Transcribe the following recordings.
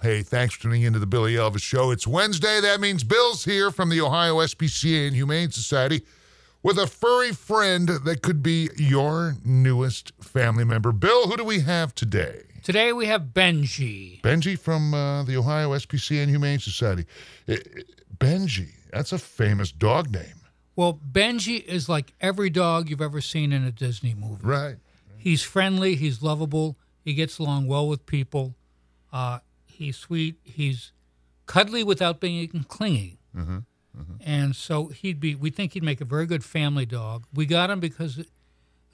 Hey, thanks for tuning into the Billy Elvis Show. It's Wednesday. That means Bill's here from the Ohio SPCA and Humane Society with a furry friend that could be your newest family member. Bill, who do we have today? Today we have Benji. Benji from uh, the Ohio SPCA and Humane Society. Benji, that's a famous dog name. Well, Benji is like every dog you've ever seen in a Disney movie. Right. He's friendly, he's lovable, he gets along well with people. Uh, he's sweet, he's cuddly without being clingy. And so he'd be, we think he'd make a very good family dog. We got him because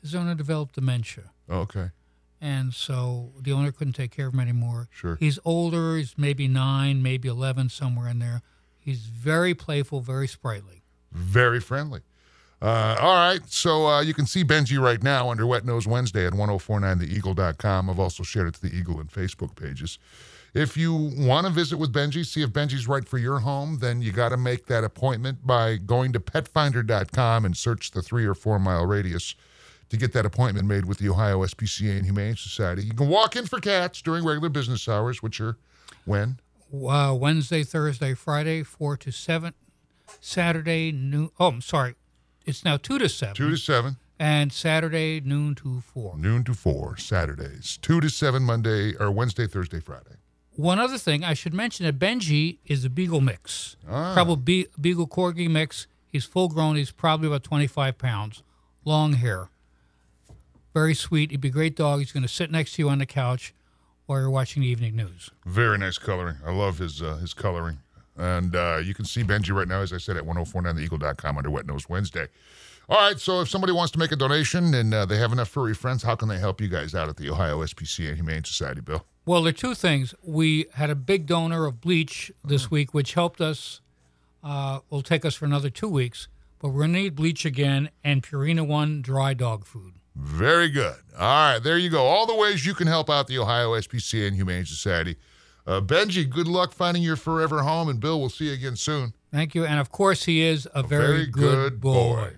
his owner developed dementia. Oh, okay. And so the owner couldn't take care of him anymore. Sure. He's older, he's maybe nine, maybe 11, somewhere in there. He's very playful, very sprightly. Very friendly. Uh, all right. So uh, you can see Benji right now under Wet Nose Wednesday at 1049theeagle.com. I've also shared it to the Eagle and Facebook pages. If you want to visit with Benji, see if Benji's right for your home, then you got to make that appointment by going to petfinder.com and search the three or four mile radius to get that appointment made with the Ohio SPCA and Humane Society. You can walk in for cats during regular business hours, which are when? uh, Wednesday, Thursday, Friday, 4 to 7. Saturday, noon. Oh, I'm sorry. It's now 2 to 7. 2 to 7. And Saturday, noon to 4. noon to 4 Saturdays, 2 to 7 Monday or Wednesday, Thursday, Friday. One other thing, I should mention that Benji is a Beagle mix. Ah. Probably Be- Beagle Corgi mix. He's full grown. He's probably about 25 pounds. Long hair. Very sweet. He'd be a great dog. He's going to sit next to you on the couch while you're watching the evening news. Very nice coloring. I love his uh, his coloring. And uh, you can see Benji right now, as I said, at 1049theeagle.com under Wet Nose Wednesday. All right, so if somebody wants to make a donation and uh, they have enough furry friends, how can they help you guys out at the Ohio SPCA Humane Society, Bill? Well, there are two things. We had a big donor of bleach this week, which helped us. Uh, will take us for another two weeks, but we're going to need bleach again and Purina One dry dog food. Very good. All right, there you go. All the ways you can help out the Ohio SPCA and Humane Society. Uh, Benji, good luck finding your forever home, and Bill, we'll see you again soon. Thank you. And of course, he is a, very, very good, good boy. boy.